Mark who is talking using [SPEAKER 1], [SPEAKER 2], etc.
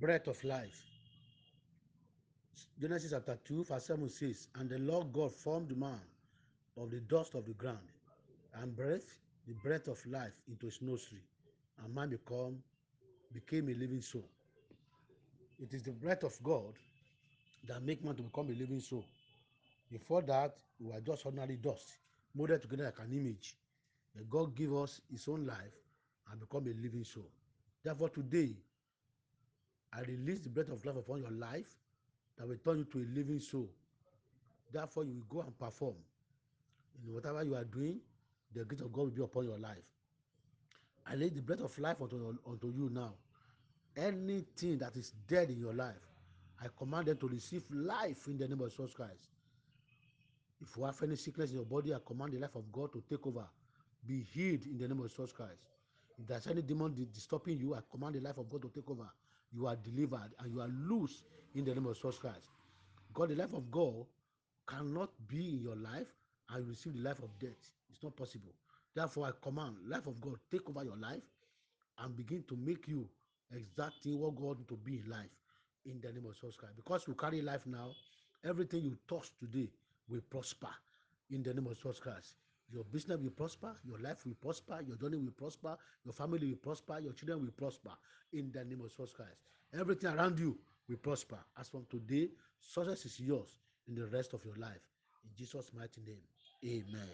[SPEAKER 1] breath of life. Genesis chapter 2, verse 7 says, And the Lord God formed man of the dust of the ground and breathed the breath of life into his nostril, and man become became a living soul. It is the breath of God that make man to become a living soul. Before that, we were just ordinary dust, molded together like an image. But God give us his own life and become a living soul. Therefore, today, I release the breath of life upon your life that will turn you to a living soul. Therefore, you will go and perform. In whatever you are doing, the grace of God will be upon your life. I lay the breath of life unto, unto you now. Anything that is dead in your life, I command them to receive life in the name of Jesus Christ. If you have any sickness in your body, I command the life of God to take over. Be healed in the name of Jesus Christ. If there's any demon disturbing you, I command the life of God to take over. You are delivered and you are loose in the name of Jesus Christ. God, the life of God cannot be in your life and receive the life of death. It's not possible. Therefore, I command life of God take over your life and begin to make you exactly what God to be in life in the name of Jesus Christ. Because you carry life now, everything you touch today will prosper in the name of Jesus Christ. Your business will prosper, your life will prosper, your journey will prosper, your family will prosper, your children will prosper in the name of Jesus Christ. Everything around you will prosper. As from today, success is yours in the rest of your life. In Jesus' mighty name, amen.